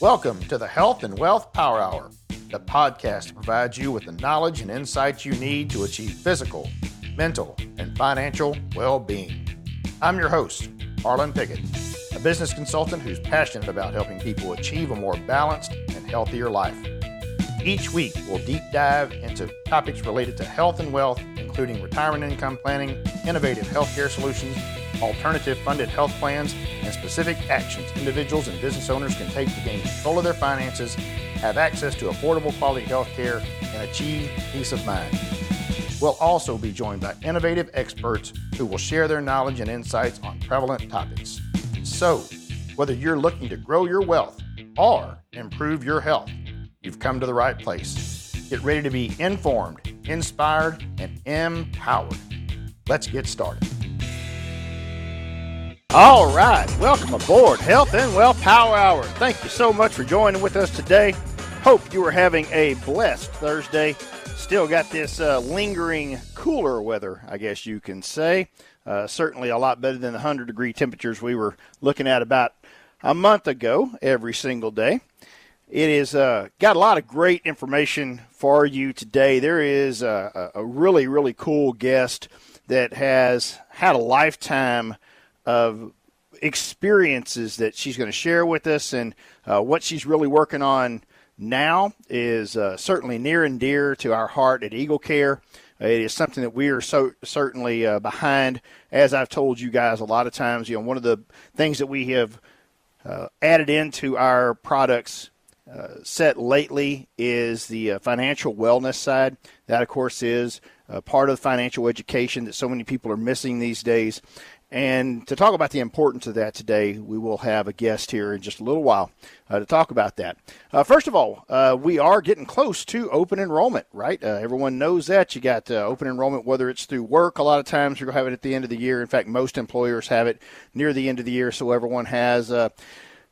Welcome to the Health and Wealth Power Hour, the podcast provides you with the knowledge and insights you need to achieve physical, mental, and financial well being. I'm your host, Harlon Pickett, a business consultant who's passionate about helping people achieve a more balanced and healthier life. Each week, we'll deep dive into topics related to health and wealth, including retirement income planning, innovative healthcare solutions, alternative funded health plans, and specific actions individuals and business owners can take to gain control of their finances, have access to affordable quality health care, and achieve peace of mind. We'll also be joined by innovative experts who will share their knowledge and insights on prevalent topics. So, whether you're looking to grow your wealth or improve your health, you've come to the right place. Get ready to be informed, inspired, and empowered. Let's get started. All right, welcome aboard Health and Wealth Power Hour. Thank you so much for joining with us today. Hope you are having a blessed Thursday. Still got this uh, lingering cooler weather, I guess you can say. Uh, certainly a lot better than the 100 degree temperatures we were looking at about a month ago every single day. It is uh, got a lot of great information for you today. There is a, a really, really cool guest that has had a lifetime of experiences that she's going to share with us, and uh, what she's really working on now is uh, certainly near and dear to our heart at Eagle Care. It is something that we are so certainly uh, behind. As I've told you guys a lot of times, you know, one of the things that we have uh, added into our products uh, set lately is the uh, financial wellness side. That, of course, is uh, part of the financial education that so many people are missing these days. And to talk about the importance of that today, we will have a guest here in just a little while uh, to talk about that. Uh, first of all, uh, we are getting close to open enrollment, right? Uh, everyone knows that. You got uh, open enrollment, whether it's through work, a lot of times you're going to have it at the end of the year. In fact, most employers have it near the end of the year, so everyone has uh,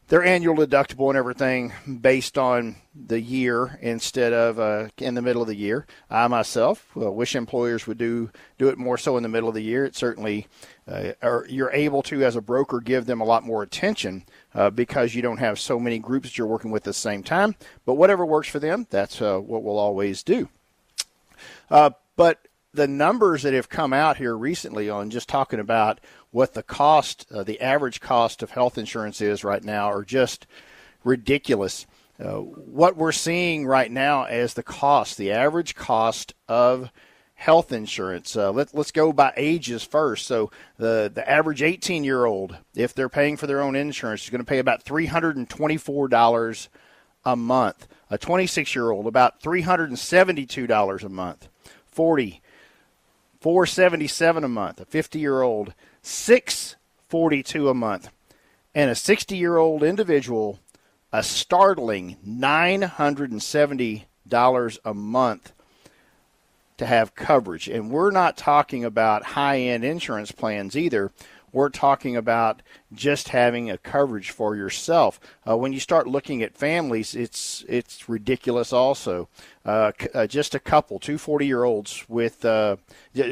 their annual deductible and everything based on the year instead of uh, in the middle of the year. I myself wish employers would do do it more so in the middle of the year. It certainly, uh, or you're able to as a broker give them a lot more attention uh, because you don't have so many groups that you're working with at the same time. But whatever works for them, that's uh, what we'll always do. Uh, but the numbers that have come out here recently on just talking about what the cost, uh, the average cost of health insurance is right now, are just ridiculous. Uh, what we're seeing right now as the cost, the average cost of health insurance. Uh, let, let's go by ages first. So the the average 18 year old, if they're paying for their own insurance, is going to pay about 324 dollars a month. A 26 year old about 372 dollars a month. 40 477 a month. A 50 year old 642 a month. And a 60 year old individual a startling $970 a month to have coverage. And we're not talking about high end insurance plans either. We're talking about just having a coverage for yourself. Uh, when you start looking at families, it's it's ridiculous. Also, uh, c- uh, just a couple, two 40 year olds with, uh,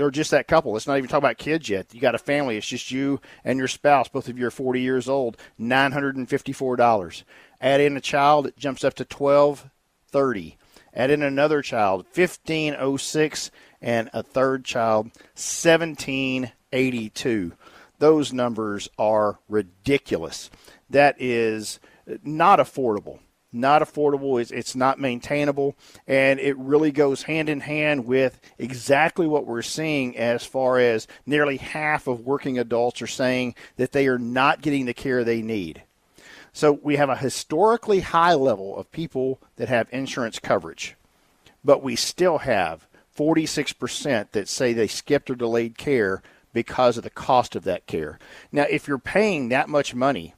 or just that couple. Let's not even talk about kids yet. You got a family. It's just you and your spouse. Both of you are 40 years old. Nine hundred and fifty four dollars. Add in a child, it jumps up to 1230. Add in another child, 1506, and a third child, 1782. Those numbers are ridiculous. That is not affordable. Not affordable. It's, it's not maintainable. And it really goes hand in hand with exactly what we're seeing as far as nearly half of working adults are saying that they are not getting the care they need. So we have a historically high level of people that have insurance coverage, but we still have 46% that say they skipped or delayed care because of the cost of that care. Now, if you're paying that much money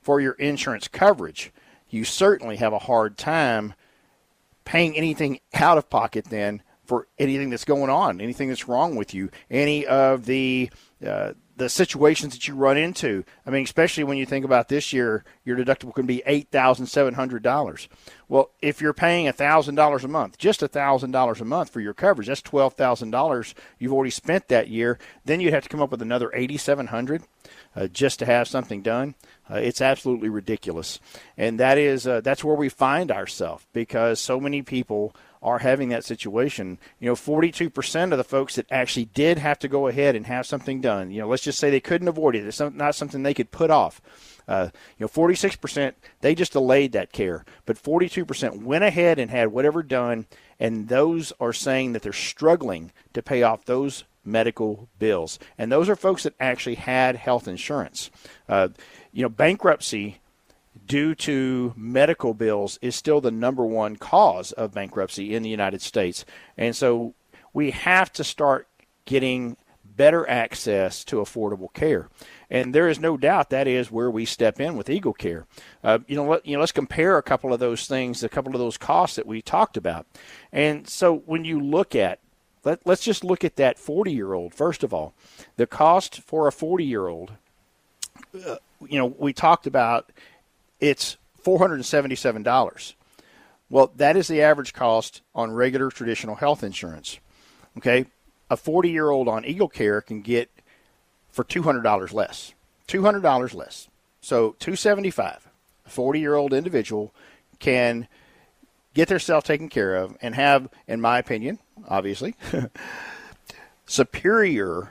for your insurance coverage, you certainly have a hard time paying anything out of pocket then for anything that's going on, anything that's wrong with you, any of the uh, the situations that you run into. I mean, especially when you think about this year, your deductible can be eight thousand seven hundred dollars. Well, if you're paying thousand dollars a month, just thousand dollars a month for your coverage, that's twelve thousand dollars you've already spent that year. Then you'd have to come up with another eighty seven hundred uh, just to have something done. Uh, it's absolutely ridiculous, and that is uh, that's where we find ourselves because so many people are having that situation. You know, 42% of the folks that actually did have to go ahead and have something done, you know, let's just say they couldn't avoid it. It's not something they could put off. Uh, you know, 46% they just delayed that care, but 42% went ahead and had whatever done, and those are saying that they're struggling to pay off those medical bills, and those are folks that actually had health insurance. Uh, you know, bankruptcy due to medical bills is still the number one cause of bankruptcy in the United States. And so we have to start getting better access to affordable care. And there is no doubt that is where we step in with Eagle Care. Uh, you know, let, you know, let's compare a couple of those things, a couple of those costs that we talked about. And so when you look at let, us just look at that 40 year old first of all. The cost for a 40 year old, uh, you know, we talked about it's $477. Well, that is the average cost on regular traditional health insurance. Okay, a 40 year old on Eagle Care can get for $200 less. $200 less. So 275. A 40 year old individual can get themselves taken care of and have, in my opinion, obviously, superior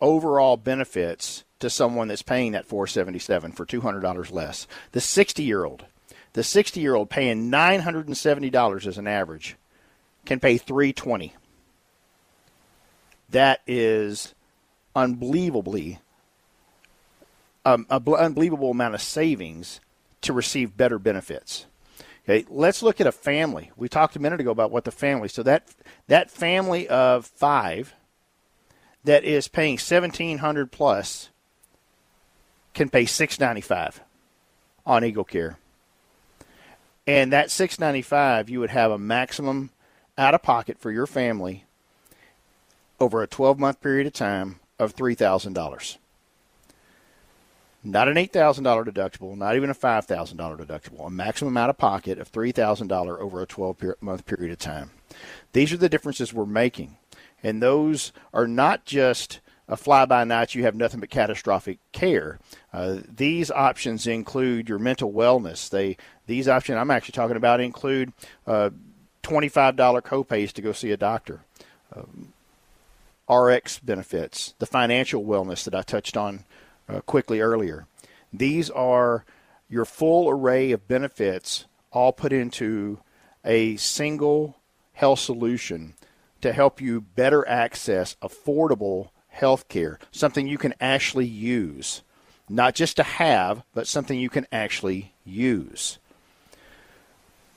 overall benefits to someone that's paying that 477 for $200 less. The 60 year old, the 60 year old paying $970 as an average can pay 320. That is unbelievably um, an unbelievable amount of savings to receive better benefits. Okay, let's look at a family. We talked a minute ago about what the family. So that that family of five that is paying seventeen hundred plus can pay six ninety five on Eagle Care, and that six ninety five you would have a maximum out of pocket for your family over a twelve month period of time of three thousand dollars. Not an $8,000 deductible, not even a $5,000 deductible, a maximum out of pocket of $3,000 over a 12 month period of time. These are the differences we're making. And those are not just a fly by night, you have nothing but catastrophic care. Uh, these options include your mental wellness. They These options I'm actually talking about include uh, $25 copays to go see a doctor. Um, RX benefits, the financial wellness that I touched on uh, quickly earlier. These are your full array of benefits all put into a single health solution to help you better access affordable health care, something you can actually use. Not just to have, but something you can actually use.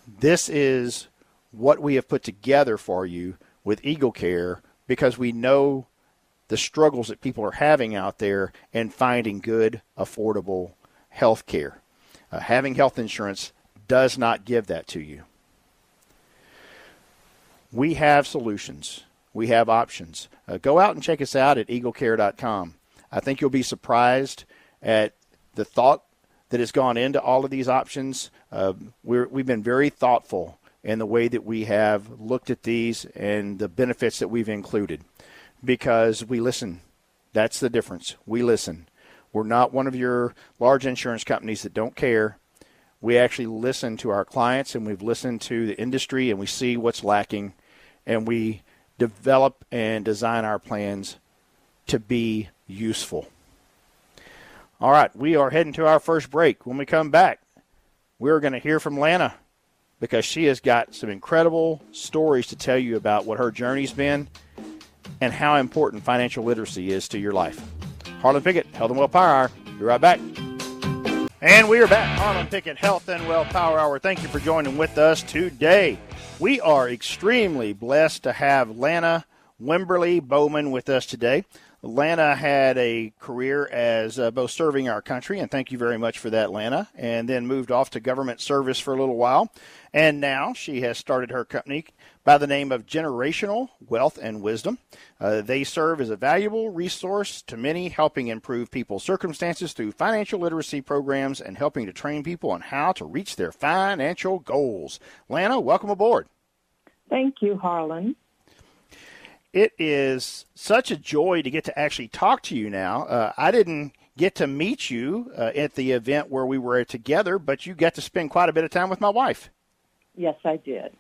This is what we have put together for you with Eagle Care because we know the struggles that people are having out there and finding good, affordable health care. Uh, having health insurance does not give that to you. We have solutions. We have options. Uh, go out and check us out at eaglecare.com. I think you'll be surprised at the thought that has gone into all of these options. Uh, we have been very thoughtful in the way that we have looked at these and the benefits that we've included because we listen. That's the difference. We listen. We're not one of your large insurance companies that don't care. We actually listen to our clients and we've listened to the industry and we see what's lacking and we develop and design our plans to be useful. All right, we are heading to our first break. When we come back, we're going to hear from Lana because she has got some incredible stories to tell you about what her journey's been and how important financial literacy is to your life. Harlon Pickett, Health and Well Power Hour. Be right back. And we are back. Harlon Pickett, Health and Well Power Hour. Thank you for joining with us today. We are extremely blessed to have Lana Wimberly Bowman with us today. Lana had a career as uh, both serving our country, and thank you very much for that, Lana, and then moved off to government service for a little while. And now she has started her company by the name of Generational Wealth and Wisdom. Uh, they serve as a valuable resource to many, helping improve people's circumstances through financial literacy programs and helping to train people on how to reach their financial goals. Lana, welcome aboard. Thank you, Harlon. It is such a joy to get to actually talk to you now. Uh, I didn't get to meet you uh, at the event where we were together, but you got to spend quite a bit of time with my wife. Yes, I did.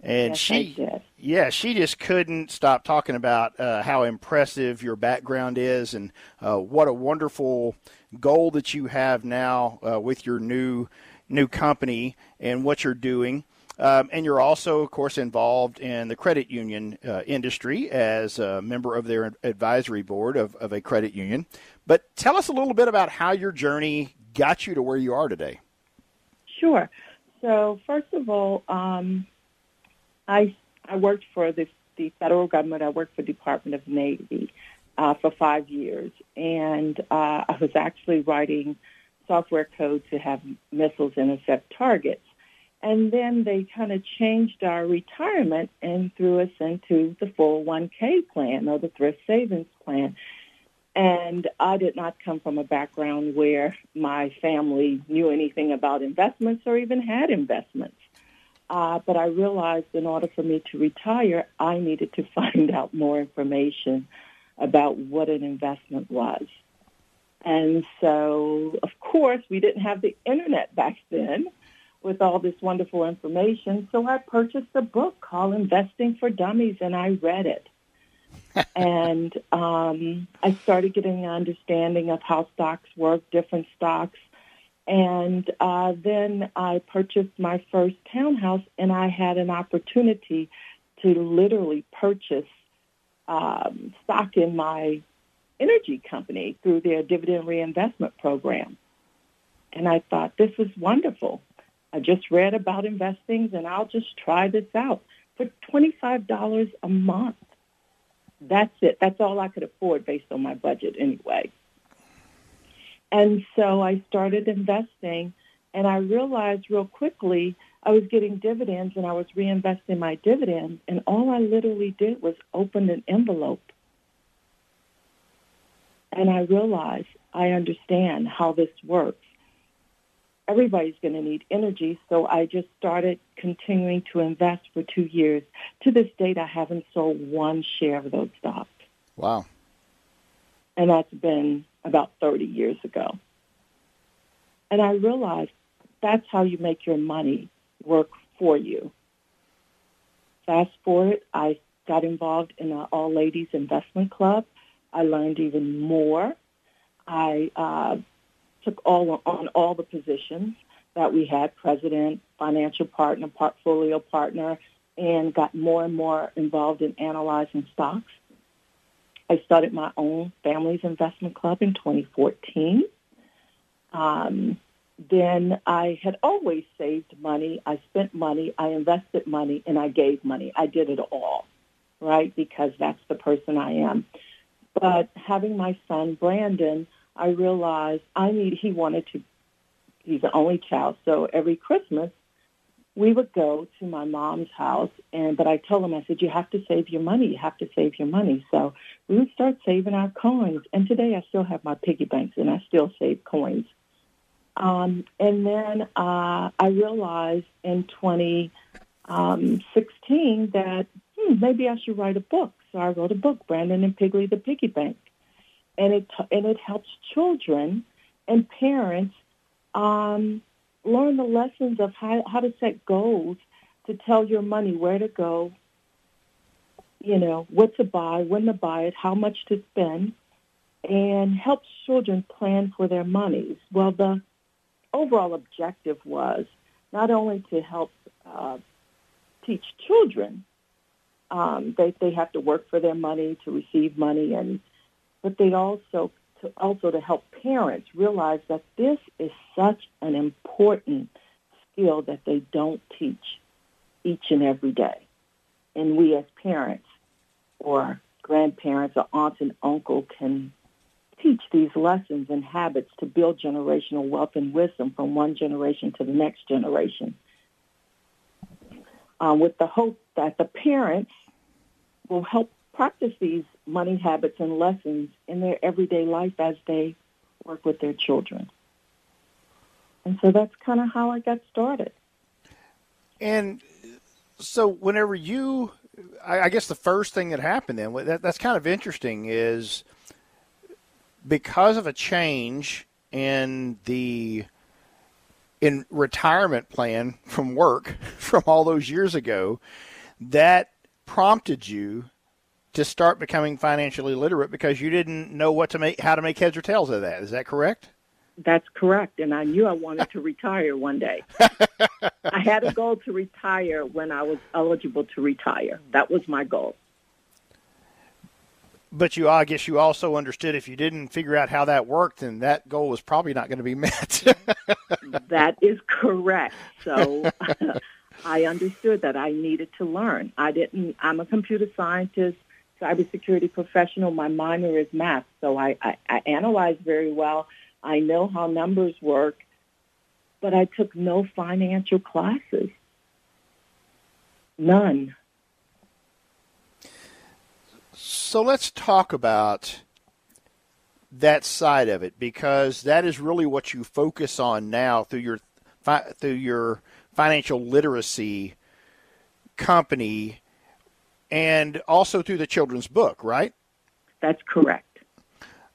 And yes, she, yeah, she just couldn't stop talking about uh, how impressive your background is and uh, what a wonderful goal that you have now uh, with your new new company and what you're doing. Um, and you're also, of course, involved in the credit union uh, industry as a member of their advisory board of, of a credit union. But tell us a little bit about how your journey got you to where you are today. Sure. So, first of all, um, I I worked for the the federal government. I worked for the Department of Navy uh, for five years, and uh, I was actually writing software code to have missiles intercept targets. And then they kind of changed our retirement and threw us into the 401k plan or the thrift savings plan. And I did not come from a background where my family knew anything about investments or even had investments. Uh, but I realized in order for me to retire, I needed to find out more information about what an investment was. And so, of course, we didn't have the internet back then with all this wonderful information. So I purchased a book called Investing for Dummies and I read it. and um, I started getting an understanding of how stocks work, different stocks. And uh, then I purchased my first townhouse and I had an opportunity to literally purchase um, stock in my energy company through their dividend reinvestment program. And I thought this was wonderful. I just read about investing and I'll just try this out for $25 a month. That's it. That's all I could afford based on my budget anyway. And so I started investing and I realized real quickly I was getting dividends and I was reinvesting my dividends and all I literally did was open an envelope. And I realized I understand how this works everybody's going to need energy. So I just started continuing to invest for two years. To this date, I haven't sold one share of those stocks. Wow. And that's been about 30 years ago. And I realized that's how you make your money work for you. Fast forward, I got involved in an all ladies investment club. I learned even more. I uh, took all on all the positions that we had, president, financial partner, portfolio partner, and got more and more involved in analyzing stocks. I started my own family's investment club in 2014. Um, then I had always saved money. I spent money. I invested money, and I gave money. I did it all, right? Because that's the person I am. But having my son Brandon, I realized I need, he wanted to, he's the only child, so every Christmas we would go to my mom's house and but I told him I said you have to save your money. You have to save your money. So we would start saving our coins. And today I still have my piggy banks and I still save coins. Um, and then uh, I realized in 2016 um, that hmm, maybe I should write a book. So I wrote a book Brandon and Piggly the Piggy Bank and it and it helps children and parents um, learn the lessons of how, how to set goals to tell your money where to go, you know, what to buy, when to buy it, how much to spend, and helps children plan for their monies. Well, the overall objective was not only to help uh, teach children, um, they, they have to work for their money, to receive money, and but they also to also to help parents realize that this is such an important skill that they don't teach each and every day. And we as parents or grandparents or aunts and uncle can teach these lessons and habits to build generational wealth and wisdom from one generation to the next generation. Uh, with the hope that the parents will help practice these money habits and lessons in their everyday life as they work with their children. And so that's kind of how I got started. And so, whenever you, I guess the first thing that happened then, that, that's kind of interesting, is because of a change in the in retirement plan from work from all those years ago, that prompted you to start becoming financially literate because you didn't know what to make how to make heads or tails of that. Is that correct? That's correct. And I knew I wanted to retire one day. I had a goal to retire when I was eligible to retire. That was my goal. But you, I guess you also understood if you didn't figure out how that worked, then that goal was probably not going to be met. that is correct. So I understood that I needed to learn. I didn't, I'm a computer scientist, cybersecurity professional. My minor is math. So I, I, I analyze very well I know how numbers work, but I took no financial classes. None. So let's talk about that side of it because that is really what you focus on now through your through your financial literacy company and also through the children's book, right? That's correct.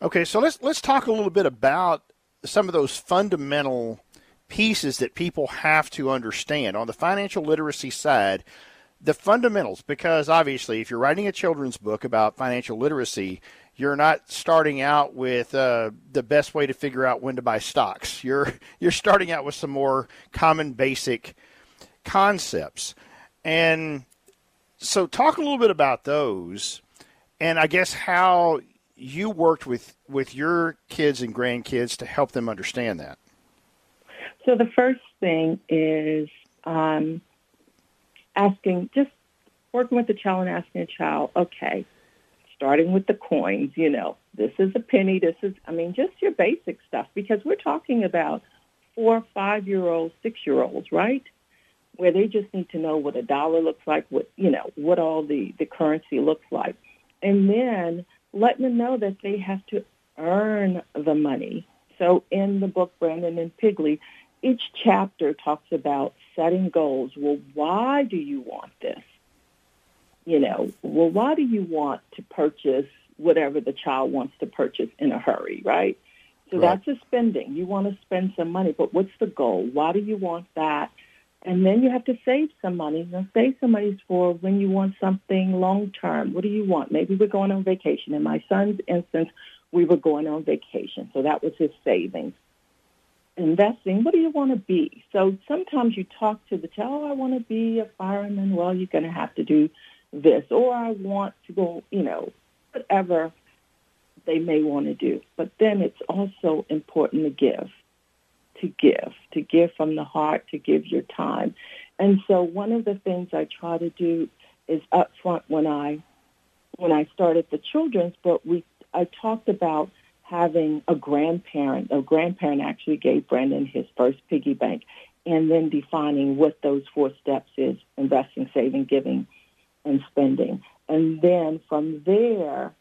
Okay, so let's let's talk a little bit about some of those fundamental pieces that people have to understand on the financial literacy side. The fundamentals, because obviously, if you're writing a children's book about financial literacy, you're not starting out with uh, the best way to figure out when to buy stocks. You're you're starting out with some more common basic concepts, and so talk a little bit about those, and I guess how you worked with with your kids and grandkids to help them understand that. So the first thing is um, asking, just working with the child and asking a child, okay, starting with the coins, you know, this is a penny, this is, I mean, just your basic stuff, because we're talking about four, five year olds, six year olds, right? Where they just need to know what a dollar looks like, what, you know, what all the, the currency looks like. And then letting them know that they have to earn the money. So in the book, Brandon and Piggly, each chapter talks about setting goals. Well, why do you want this? You know, well, why do you want to purchase whatever the child wants to purchase in a hurry, right? So right. that's a spending. You want to spend some money, but what's the goal? Why do you want that? And then you have to save some money. Now, save some money for when you want something long term. What do you want? Maybe we're going on vacation. In my son's instance, we were going on vacation, so that was his savings. Investing, what do you want to be? So sometimes you talk to the child, oh, I want to be a fireman. Well, you're going to have to do this. Or I want to go, you know, whatever they may want to do. But then it's also important to give to give, to give from the heart, to give your time. And so one of the things I try to do is up front when I when I started the children's book, we I talked about having a grandparent. A grandparent actually gave Brandon his first piggy bank, and then defining what those four steps is: investing, saving, giving, and spending. And then from there,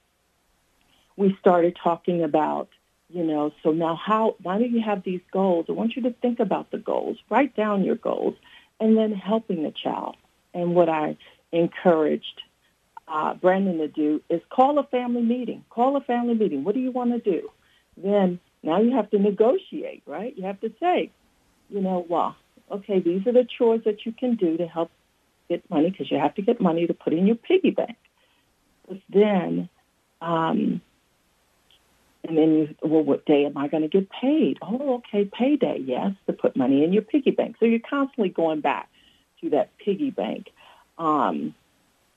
we started talking about you know, so now how, why do you have these goals? I want you to think about the goals, write down your goals, and then helping the child. And what I encouraged uh, Brandon to do is call a family meeting. Call a family meeting. What do you want to do? Then now you have to negotiate, right? You have to say, you know, well, okay, these are the chores that you can do to help get money because you have to get money to put in your piggy bank. But then um, and then you, well, what day am I going to get paid? Oh, okay, payday, yes, to put money in your piggy bank. So you're constantly going back to that piggy bank, um,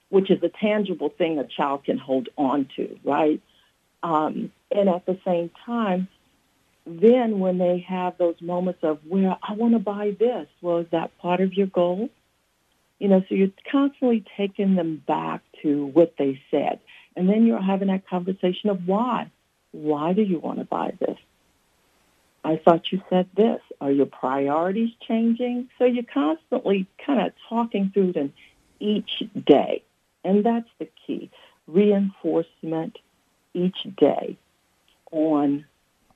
which is a tangible thing a child can hold on to, right? Um, and at the same time, then when they have those moments of, well, I want to buy this, well, is that part of your goal? You know, so you're constantly taking them back to what they said. And then you're having that conversation of why. Why do you want to buy this? I thought you said this. Are your priorities changing? So you're constantly kind of talking through them each day. And that's the key. Reinforcement each day on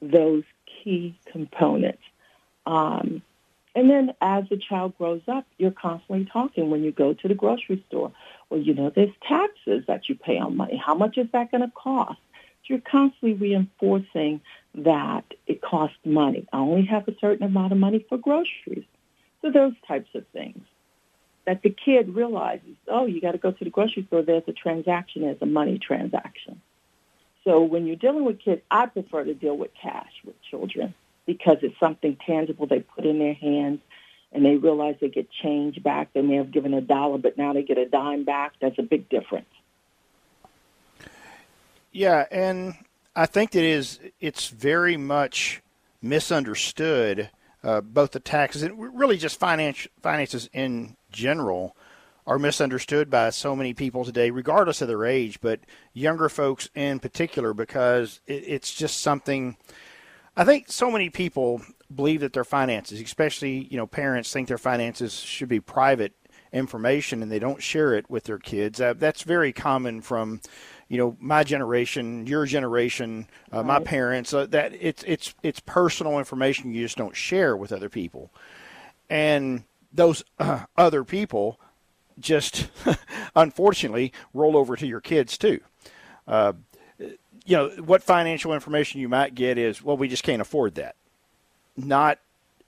those key components. Um, and then as the child grows up, you're constantly talking when you go to the grocery store. Well, you know, there's taxes that you pay on money. How much is that going to cost? You're constantly reinforcing that it costs money. I only have a certain amount of money for groceries. So those types of things. That the kid realizes, oh, you got to go to the grocery store. There's a transaction, there's a money transaction. So when you're dealing with kids, I prefer to deal with cash with children because it's something tangible they put in their hands and they realize they get change back. They may have given a dollar, but now they get a dime back. That's a big difference. Yeah, and I think that is it's very much misunderstood. Uh, both the taxes and really just finance, finances in general are misunderstood by so many people today, regardless of their age, but younger folks in particular, because it, it's just something. I think so many people believe that their finances, especially you know parents, think their finances should be private information and they don't share it with their kids. Uh, that's very common from you know my generation, your generation, uh, right. my parents. Uh, that it's it's it's personal information you just don't share with other people, and those uh, other people just unfortunately roll over to your kids too. Uh, you know what financial information you might get is well we just can't afford that. Not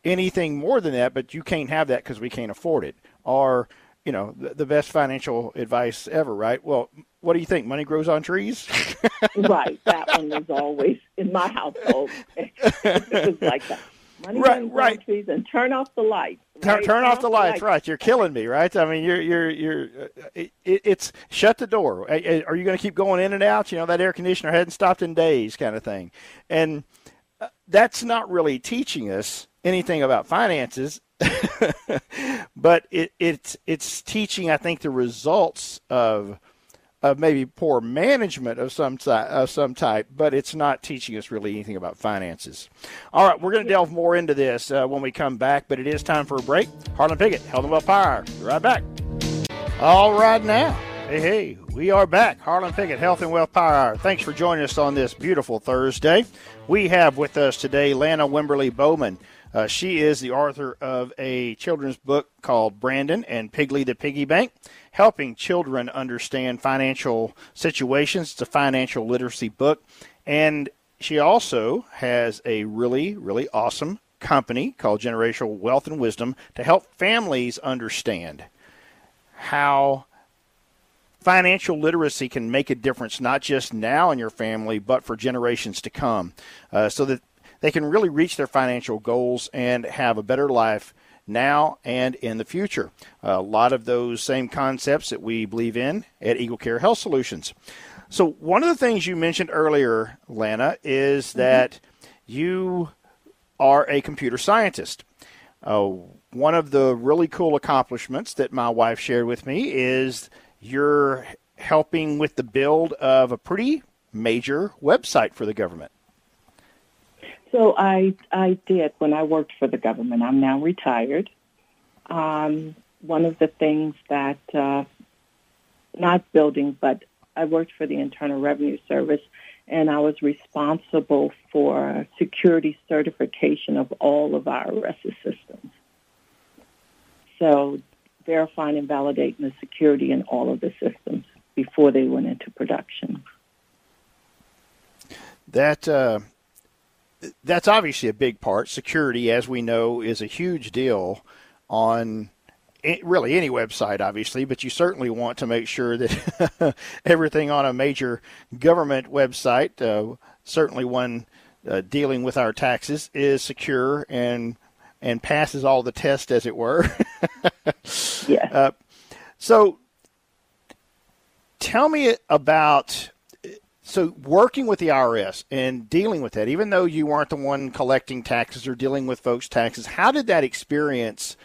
anything more than that, but you can't have that because we can't afford it. Or you know the, the best financial advice ever, right? Well, what do you think? Money grows on trees? right. That one was always in my household. it was like that. Money right, right. on trees and turn off the lights. Right? Turn, turn, off, the lights. lights. Right. You're killing me. Right. I mean, you're you're you're. Uh, it, it's shut the door. Are you going to keep going in and out? You know that air conditioner hadn't stopped in days, kind of thing, and uh, that's not really teaching us anything about finances. but it, it's it's teaching, I think, the results of of maybe poor management of some type, of some type, but it's not teaching us really anything about finances. All right, we're going to delve more into this uh, when we come back, but it is time for a break. Harlon Pickett, Health and Wealth Power. Be right back. All right now. Hey, hey, we are back. Harlon Pickett, Health and Wealth Power Hour. Thanks for joining us on this beautiful Thursday. We have with us today Lana Wimberly Bowman. Uh, she is the author of a children's book called Brandon and Piggly the Piggy Bank helping children understand financial situations. It's a financial literacy book. And she also has a really, really awesome company called Generational Wealth and Wisdom to help families understand how financial literacy can make a difference not just now in your family, but for generations to come, uh, so that they can really reach their financial goals and have a better life now and in the future. A lot of those same concepts that we believe in at Eagle Care Health Solutions. So, one of the things you mentioned earlier, Lana, is mm-hmm. that you are a computer scientist. Uh, one of the really cool accomplishments that my wife shared with me is you're helping with the build of a pretty major website for the government. So I I did when I worked for the government. I'm now retired. Um, one of the things that uh, not building, but I worked for the Internal Revenue Service, and I was responsible for security certification of all of our RESA systems. So verifying and validating the security in all of the systems before they went into production. That uh, that's obviously a big part. Security, as we know, is a huge deal on really any website, obviously, but you certainly want to make sure that everything on a major government website, uh, certainly one uh, dealing with our taxes, is secure and and passes all the tests, as it were. yeah. Uh, so, tell me about so working with the IRS and dealing with that, even though you weren't the one collecting taxes or dealing with folks' taxes, how did that experience,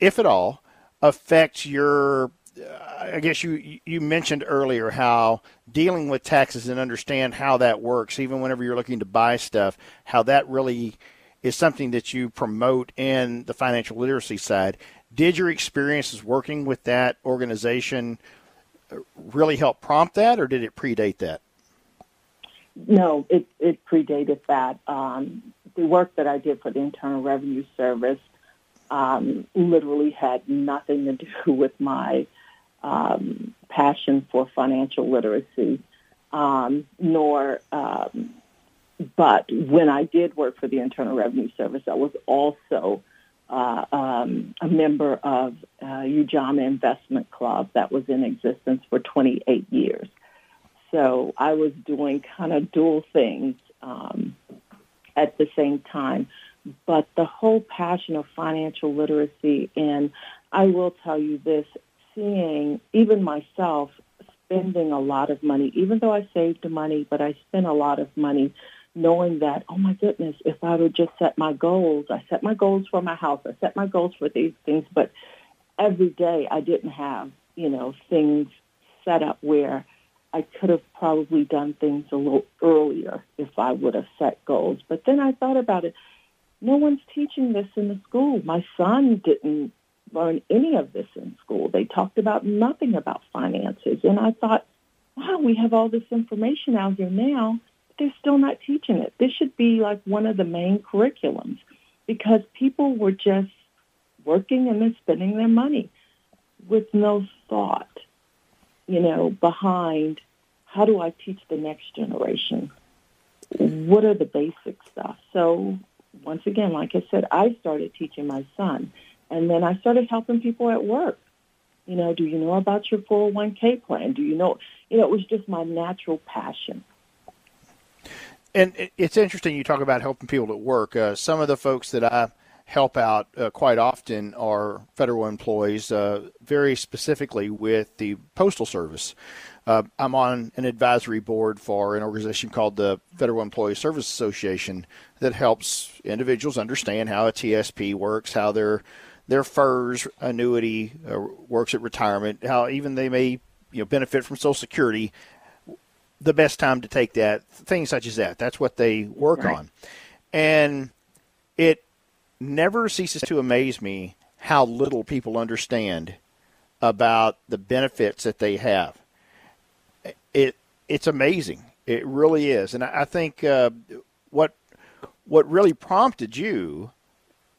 if at all, affect your uh, I guess you you mentioned earlier how dealing with taxes and understand how that works, even whenever you're looking to buy stuff, how that really is something that you promote in the financial literacy side. Did your experiences working with that organization uh, really help prompt that, or did it predate that? No, it, it predated that. Um, the work that I did for the Internal Revenue Service um, literally had nothing to do with my um, passion for financial literacy, um, nor. Um, but when I did work for the Internal Revenue Service, I was also uh, um, a member of uh, Ujamaa Investment Club that was in existence for 28 years. So I was doing kind of dual things um, at the same time. But the whole passion of financial literacy, and I will tell you this, seeing even myself spending a lot of money, even though I saved money, but I spent a lot of money knowing that, oh my goodness, if I would just set my goals, I set my goals for my house, I set my goals for these things, but every day I didn't have, you know, things set up where I could have probably done things a little earlier if I would have set goals. But then I thought about it. No one's teaching this in the school. My son didn't learn any of this in school. They talked about nothing about finances. And I thought, wow, we have all this information out here now, but they're still not teaching it. This should be like one of the main curriculums because people were just working and then spending their money with no thought, you know, behind how do I teach the next generation? What are the basic stuff? So once again, like I said, I started teaching my son and then I started helping people at work. You know, do you know about your 401k plan? Do you know, you know, it was just my natural passion. And it's interesting you talk about helping people at work. Uh, some of the folks that I help out uh, quite often are federal employees, uh, very specifically with the Postal Service. Uh, I'm on an advisory board for an organization called the Federal Employee Service Association that helps individuals understand how a TSP works, how their their FERS annuity uh, works at retirement, how even they may you know benefit from Social Security. The best time to take that, things such as that. That's what they work right. on, and it never ceases to amaze me how little people understand about the benefits that they have. It it's amazing. It really is, and I, think uh, what what really prompted you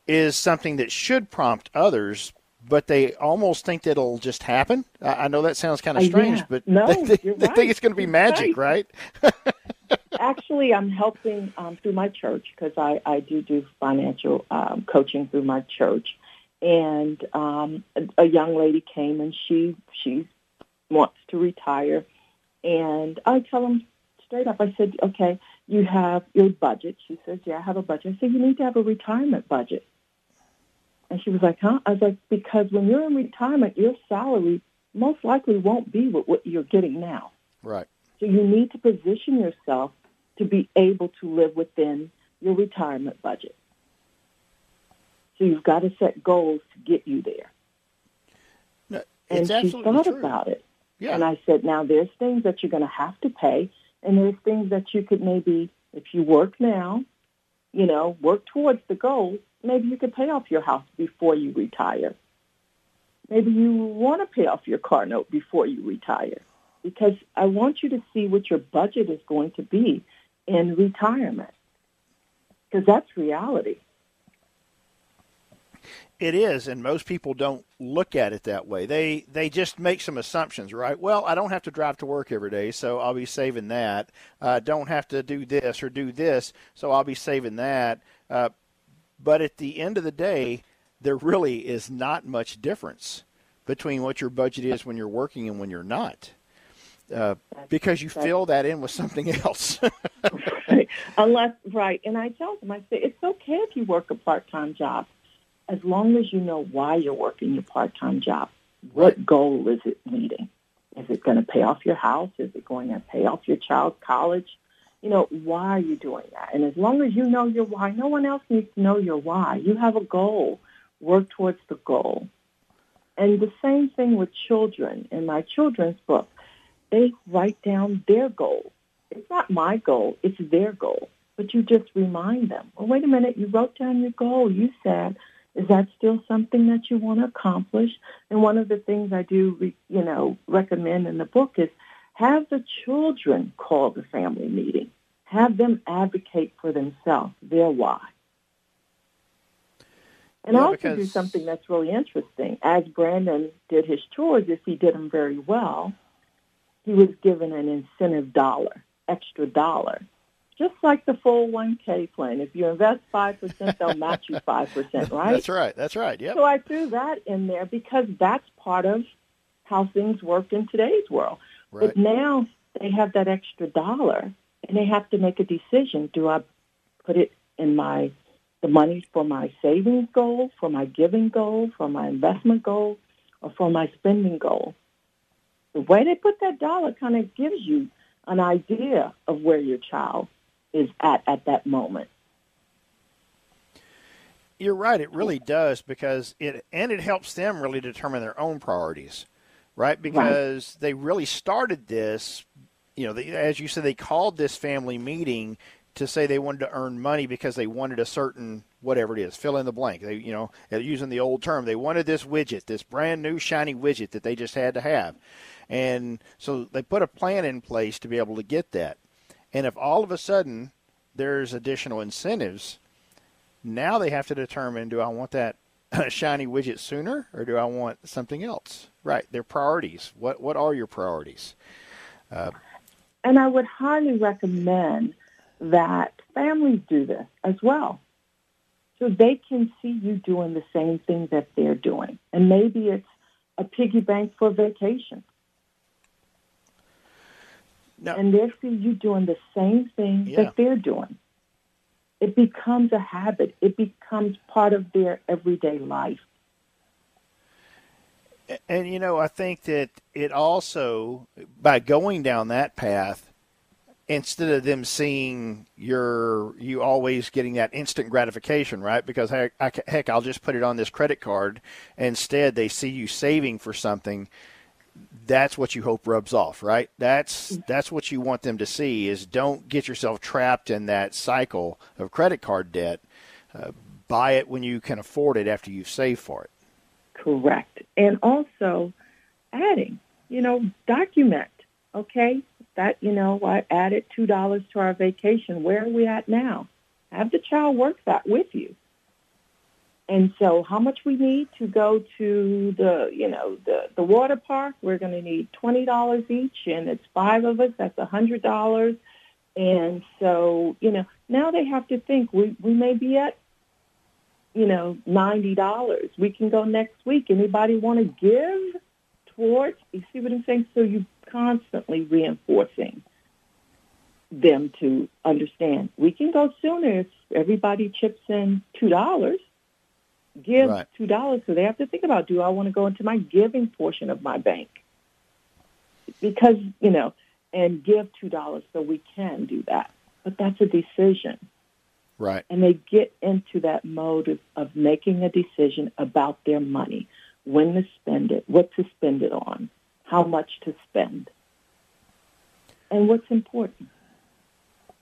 is something that should prompt others, but they almost think that it'll just happen. I, I know that sounds kind of uh, strange, yeah. but no, they, they, right. think it's going to be magic, right? right? Actually, I'm helping um, through my church because I, I do do financial um, coaching through my church. And um, a, a young lady came and she she wants to retire, and I tell them straight up. I said, okay, you have your budget. She says, yeah, I have a budget. I said, you need to have a retirement budget. And she was like, huh? I was like, because when you're in retirement, your salary most likely won't be what, what you're getting now. Right. So you need to position yourself to be able to live within your retirement budget. So you've got to set goals to get you there. No, and she thought true. about it. Yeah. And I said, now there's things that you're going to have to pay, and there's things that you could maybe, if you work now, you know, work towards the goal, maybe you could pay off your house before you retire. Maybe you want to pay off your car note before you retire because I want you to see what your budget is going to be in retirement because that's reality. It is, and most people don't look at it that way. They they just make some assumptions, right? Well, I don't have to drive to work every day, so I'll be saving that. Uh, don't have to do this or do this, so I'll be saving that. Uh, but at the end of the day, there really is not much difference between what your budget is when you're working and when you're not. Uh, because you fill that in with something else. right. Unless, right. And I tell them, I say, it's okay if you work a part-time job as long as you know why you're working your part-time job. What goal is it meeting? Is it going to pay off your house? Is it going to pay off your child's college? You know, why are you doing that? And as long as you know your why, no one else needs to know your why. You have a goal. Work towards the goal And the same thing with children. In my children's book, they write down their goals. It's not my goal, it's their goal. But you just remind them, well, wait a minute, you wrote down your goal. You said, is that still something that you want to accomplish? And one of the things I do, you know, recommend in the book is have the children call the family meeting. Have them advocate for themselves, their why. And yeah, also because... do something that's really interesting. As Brandon did his chores, if he did them very well, he was given an incentive dollar, extra dollar. Just like the 401k plan. If you invest 5%, they'll match you 5%, right? That's right. That's right. Yep. So I threw that in there because that's part of how things work in today's world. Right. But now they have that extra dollar and they have to make a decision. Do I put it in my the money for my savings goal, for my giving goal, for my investment goal, or for my spending goal? The way they put that dollar kind of gives you an idea of where your child is at at that moment. You're right. It really does because it and it helps them really determine their own priorities, right? Because right. they really started this. You know, they, as you said, they called this family meeting to say they wanted to earn money because they wanted a certain whatever it is, fill in the blank. They, you know, using the old term, they wanted this widget, this brand new shiny widget that they just had to have. And so they put a plan in place to be able to get that. And if all of a sudden there's additional incentives, now they have to determine do I want that shiny widget sooner or do I want something else? Right, their priorities. What what are your priorities? Uh, and I would highly recommend that families do this as well. So they can see you doing the same thing that they're doing. And maybe it's a piggy bank for vacation. No. And they see you doing the same thing yeah. that they're doing. It becomes a habit. It becomes part of their everyday life. And you know, I think that it also, by going down that path, instead of them seeing your you always getting that instant gratification, right? Because heck, I, heck, I'll just put it on this credit card. Instead, they see you saving for something that's what you hope rubs off, right? That's that's what you want them to see is don't get yourself trapped in that cycle of credit card debt. Uh, buy it when you can afford it after you've saved for it. Correct. And also adding, you know, document, okay? That, you know, I added $2 to our vacation. Where are we at now? Have the child work that with you. And so how much we need to go to the, you know, the, the water park, we're going to need $20 each, and it's five of us, that's a $100. And so, you know, now they have to think we, we may be at, you know, $90. We can go next week. Anybody want to give towards, you see what I'm saying? So you constantly reinforcing them to understand we can go sooner if everybody chips in $2 give right. two dollars, so they have to think about: Do I want to go into my giving portion of my bank? Because you know, and give two dollars, so we can do that. But that's a decision, right? And they get into that mode of, of making a decision about their money, when to spend it, what to spend it on, how much to spend, and what's important.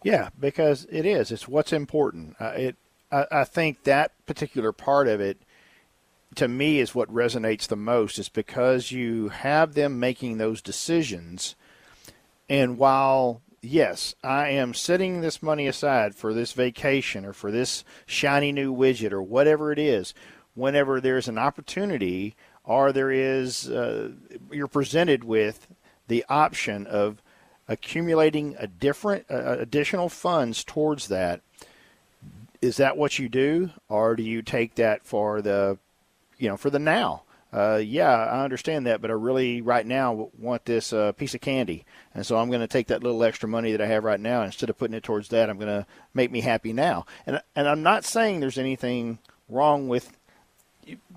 Yeah, because it is. It's what's important. Uh, it I, I think that particular part of it to me is what resonates the most is because you have them making those decisions. And while yes i am setting this money aside for this vacation or for this shiny new widget or whatever it is whenever there's an opportunity or there is uh, you're presented with the option of accumulating a different uh, additional funds towards that is that what you do, or do you take that for the, you know, for the now? Uh, yeah, I understand that, but I really right now want this uh, piece of candy, and so I'm going to take that little extra money that I have right now instead of putting it towards that. I'm going to make me happy now, and and I'm not saying there's anything wrong with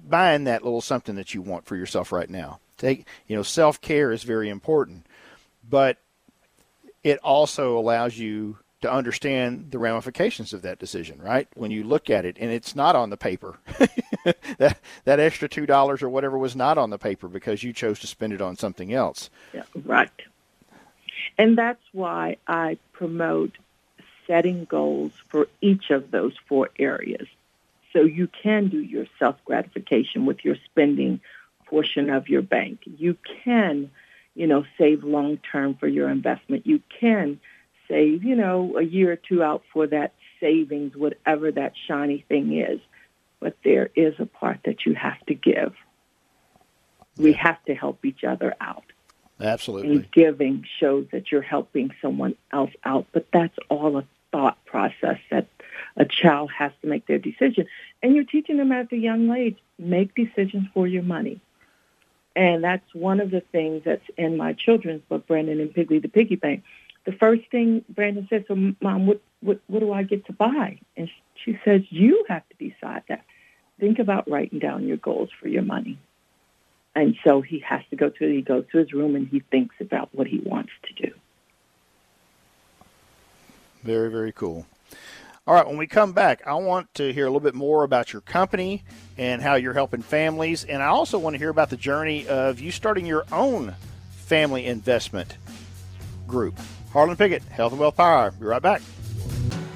buying that little something that you want for yourself right now. Take you know, self care is very important, but it also allows you to understand the ramifications of that decision, right? When you look at it and it's not on the paper. that that extra two dollars or whatever was not on the paper because you chose to spend it on something else. Yeah, right. And that's why I promote setting goals for each of those four areas. So you can do your self gratification with your spending portion of your bank. You can, you know, save long term for your investment. You can save, you know, a year or two out for that savings, whatever that shiny thing is. But there is a part that you have to give. We have to help each other out. Absolutely. And giving shows that you're helping someone else out, but that's all a thought process that a child has to make their decision. And you're teaching them at a young age, make decisions for your money. And that's one of the things that's in my children's book, Brandon and Piggly the Piggy Bank the first thing Brandon said, so mom, what, what, what do I get to buy? And she says, you have to decide that. Think about writing down your goals for your money. And so he has to go to, he goes to his room and he thinks about what he wants to do. Very, very cool. All right, when we come back, I want to hear a little bit more about your company and how you're helping families. And I also want to hear about the journey of you starting your own family investment group. Harlon Pickett, Health and Wealth Power Hour. Be right back.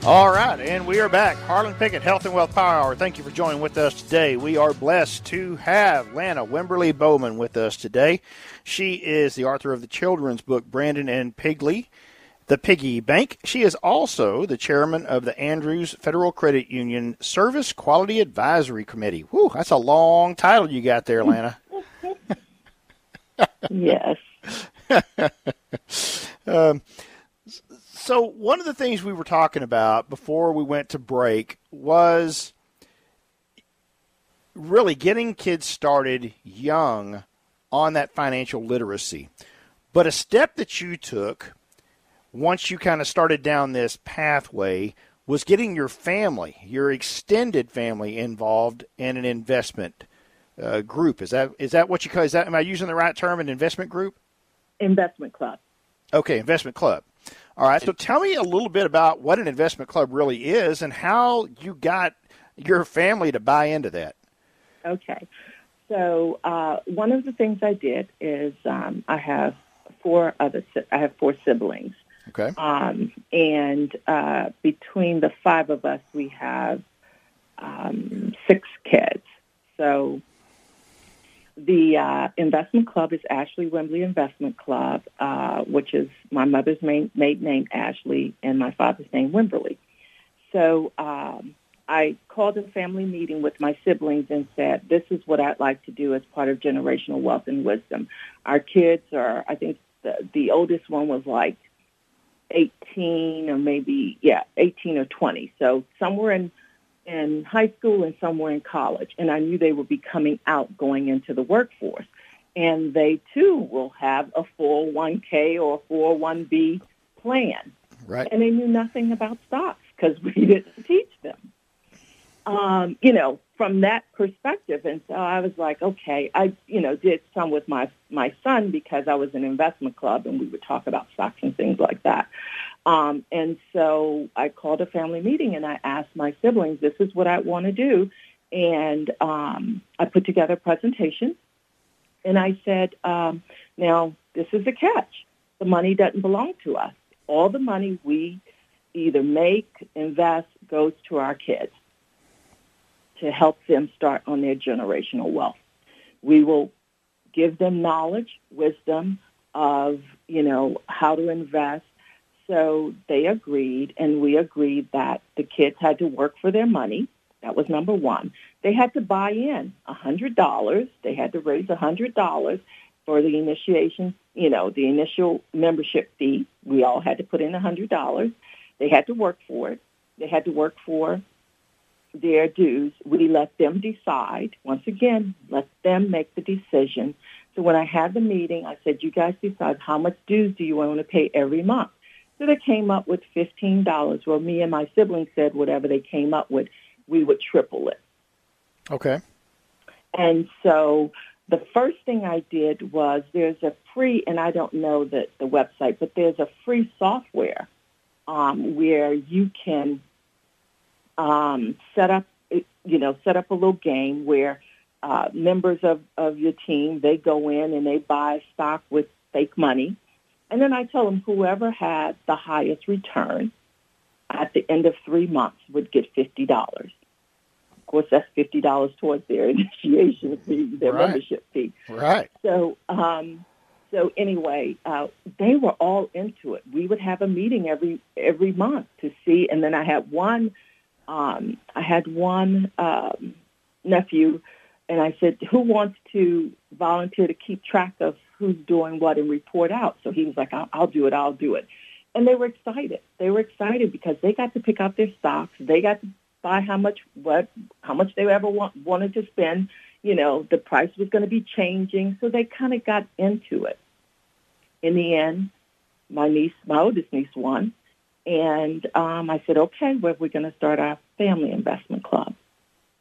All right, and we are back. Harlon Pickett, Health and Wealth Power Hour. Thank you for joining with us today. We are blessed to have Lana Wimberly Bowman with us today. She is the author of the children's book Brandon and Piggly, The Piggy Bank. She is also the chairman of the Andrews Federal Credit Union Service Quality Advisory Committee. Whew, that's a long title you got there, Lana. yes. um, so one of the things we were talking about before we went to break was really getting kids started young on that financial literacy. But a step that you took once you kind of started down this pathway was getting your family, your extended family involved in an investment uh, group. Is that is that what you call? Is that am I using the right term? An investment group? Investment club. Okay, investment club. All right. So tell me a little bit about what an investment club really is and how you got your family to buy into that. Okay. So uh, one of the things I did is um, I have four other I have four siblings. Okay. Um, and uh, between the five of us, we have um, six kids. So the uh, investment club is Ashley Wimberly Investment Club, uh, which is my mother's main, maiden name, Ashley, and my father's name, Wimberly. So um, I called a family meeting with my siblings and said, this is what I'd like to do as part of generational wealth and wisdom. Our kids are, I think the, the oldest one was like 18 or maybe, yeah, 18 or 20. So somewhere in in high school and somewhere in college, and I knew they would be coming out going into the workforce. And they too will have a 401k or a 401b plan. Right. And they knew nothing about stocks because we didn't teach them. Um, you know, from that perspective. And so I was like, okay, I, you know, did some with my, my son because I was in investment club and we would talk about stocks and things like that. Um, and so I called a family meeting and I asked my siblings, this is what I want to do. And um, I put together a presentation and I said, um, now this is a catch. The money doesn't belong to us. All the money we either make, invest, goes to our kids to help them start on their generational wealth. We will give them knowledge, wisdom of, you know, how to invest, so they agreed, and we agreed that the kids had to work for their money. That was number one. They had to buy in a $100. They had to raise a $100 for the initiation, you know, the initial membership fee. We all had to put in a $100. They had to work for it. They had to work for their dues. We let them decide. Once again, let them make the decision. So when I had the meeting, I said, you guys decide how much dues do you want to pay every month? So they came up with $15. Well, me and my siblings said whatever they came up with, we would triple it. Okay. And so the first thing I did was there's a free, and I don't know the, the website, but there's a free software um, where you can um, set up, you know, set up a little game where uh, members of, of your team, they go in and they buy stock with fake money. And then I tell them whoever had the highest return at the end of three months would get $50. Of course, that's $50 towards their initiation fee, their right. membership fee. Right. So, um, so anyway, uh, they were all into it. We would have a meeting every every month to see, and then I had one, um, I had one um, nephew, and I said, "Who wants to volunteer to keep track of who's doing what and report out?" So he was like, "I'll, I'll do it. I'll do it." And they were excited. They were excited because they got to pick out their stocks. They got to buy how much what how much they ever want, wanted to spend. You know, the price was going to be changing, so they kind of got into it in the end, my niece, my oldest niece, won. And um, I said, okay, well, we're going to start our family investment club.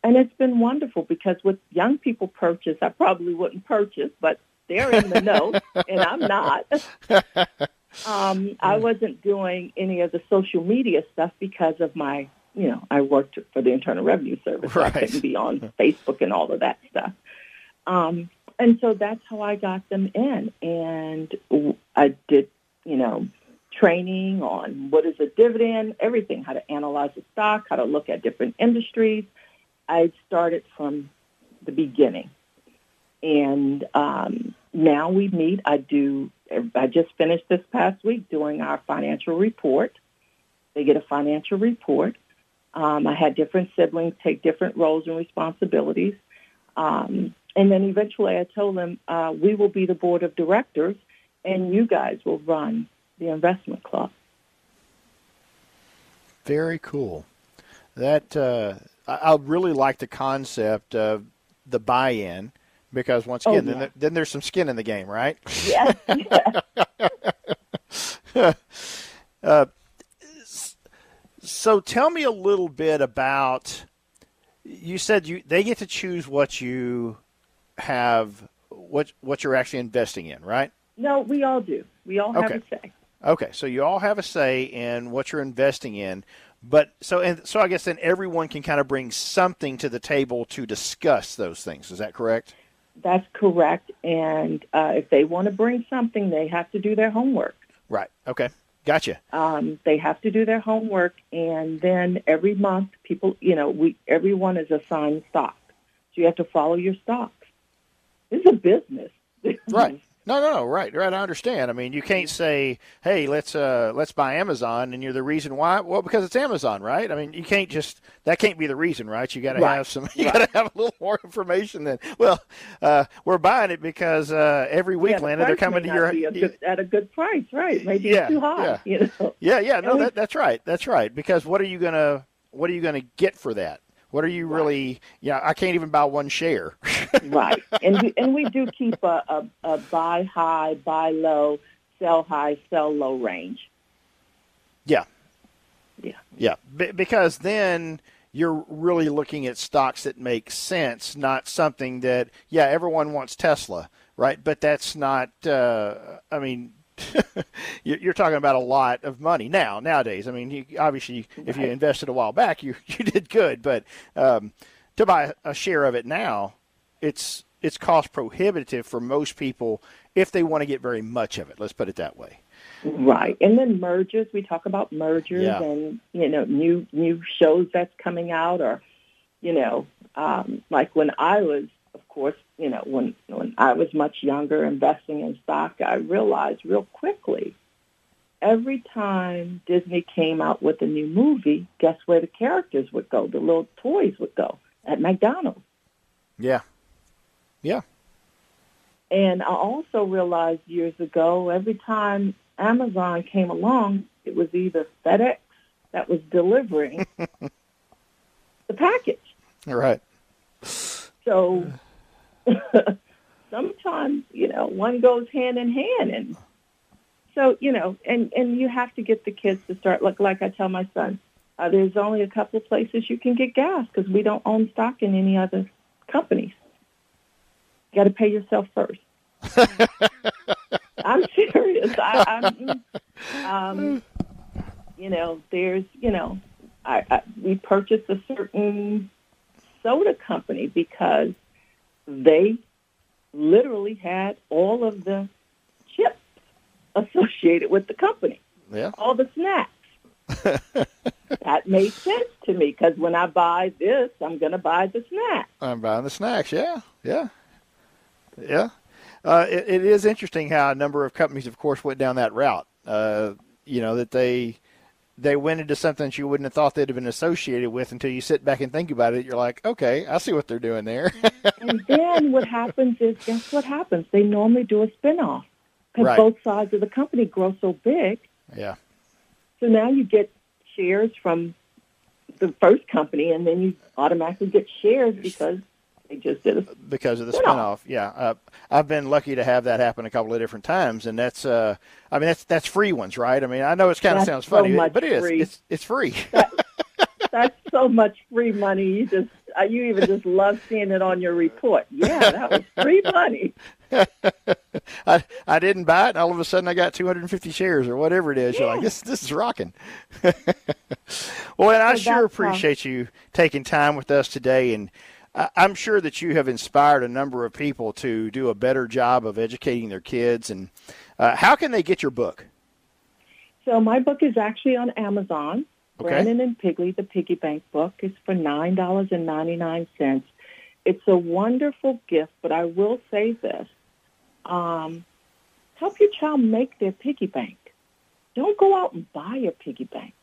And it's been wonderful because with young people purchase, I probably wouldn't purchase, but they're in the know, and I'm not. um, I wasn't doing any of the social media stuff because of my, you know, I worked for the Internal Revenue Service. Right. So I couldn't be on Facebook and all of that stuff. Um, and so that's how I got them in. And I did, you know, training on what is a dividend, everything, how to analyze a stock, how to look at different industries. I started from the beginning. And um, now we meet. I do. I just finished this past week doing our financial report. They get a financial report. Um, I had different siblings take different roles and responsibilities. Um, and then eventually I told them, uh, we will be the board of directors and you guys will run the investment club. Very cool. That uh, I really like the concept of the buy-in because once again, oh, yeah. then, then, there's some skin in the game, right? Yeah. yeah. uh, so tell me a little bit about. You said you they get to choose what you have what what you're actually investing in, right? No, we all do. We all have okay. a say. Okay, so you all have a say in what you're investing in, but so and so I guess then everyone can kind of bring something to the table to discuss those things. Is that correct? That's correct. And uh, if they want to bring something, they have to do their homework. Right. Okay. Gotcha. Um, they have to do their homework, and then every month, people, you know, we everyone is assigned stock, so you have to follow your stocks. It's a business. right. No, no, no. Right, right. I understand. I mean, you can't say, "Hey, let's uh, let's buy Amazon," and you're the reason why. Well, because it's Amazon, right? I mean, you can't just that can't be the reason, right? You got to right. have some. You right. got to have a little more information than. Well, uh, we're buying it because uh, every week, yeah, the Landon, they're coming to your a good, at a good price, right? Maybe yeah, too high. Yeah, you know? yeah, yeah. No, that, that's right. That's right. Because what are you gonna what are you gonna get for that? What are you right. really? Yeah, I can't even buy one share. right, and we, and we do keep a, a, a buy high, buy low, sell high, sell low range. Yeah. Yeah. Yeah, B- because then you're really looking at stocks that make sense, not something that yeah everyone wants Tesla, right? But that's not. Uh, I mean, you're talking about a lot of money now nowadays. I mean, you, obviously, if you invested a while back, you you did good, but um, to buy a share of it now, it's it's cost prohibitive for most people if they want to get very much of it. Let's put it that way. Right, and then mergers. We talk about mergers yeah. and you know new new shows that's coming out, or you know, um, like when I was of course, you know, when when I was much younger investing in stock, I realized real quickly every time Disney came out with a new movie, guess where the characters would go? The little toys would go at McDonald's. Yeah. Yeah. And I also realized years ago, every time Amazon came along, it was either FedEx that was delivering the package. All right. So sometimes, you know, one goes hand in hand. And so, you know, and, and you have to get the kids to start, like, like I tell my son, uh, there's only a couple of places you can get gas because we don't own stock in any other companies. You got to pay yourself first. I'm serious. I, I'm, um, You know, there's, you know, I, I, we purchased a certain soda company because they literally had all of the chips associated with the company. Yeah. All the snacks. that made sense to me because when I buy this, I'm going to buy the snack. I'm buying the snacks. Yeah, yeah, yeah. Uh, it, it is interesting how a number of companies, of course, went down that route. Uh, you know that they they went into something that you wouldn't have thought they'd have been associated with until you sit back and think about it. You're like, okay, I see what they're doing there. and then what happens is, guess what happens? They normally do a spinoff because Right. both sides of the company grow so big. yeah, So now you get shares from the first company, and then you automatically get shares because they just did a. because of the Spin-off. spinoff. Yeah, uh, I've been lucky to have that happen a couple of different times, and that's, uh, I mean, that's that's free ones, right? I mean, I know it kind of sounds so funny, much but it is. free. It's it's free. That's so much free money. You just, uh, you even just love seeing it on your report. Yeah, that was free money. I I didn't buy it, and all of a sudden I got 250 shares or whatever it is. You're like, this this is rocking. well, and I So sure how- appreciate you taking time with us today, and I'm sure that you have inspired a number of people to do a better job of educating their kids. And uh, how can they get your book? So my book is actually on Amazon. Okay. Brandon and Piggly, the piggy bank book, is for nine dollars and ninety nine cents. It's a wonderful gift, but I will say this: um, help your child make their piggy bank. Don't go out and buy a piggy bank.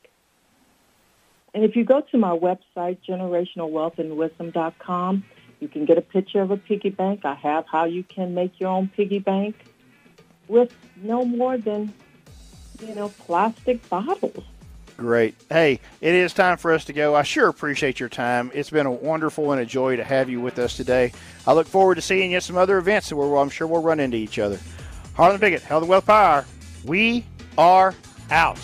And if you go to my website, generationalwealthandwisdom.com, you can get a picture of a piggy bank. I have how you can make your own piggy bank with no more than, you know, plastic bottles. Great. Hey, it is time for us to go. I sure appreciate your time. It's been a wonderful and a joy to have you with us today. I look forward to seeing you at some other events where I'm sure we'll run into each other. Harlon Pickett, Health and Wealth Power. We are out.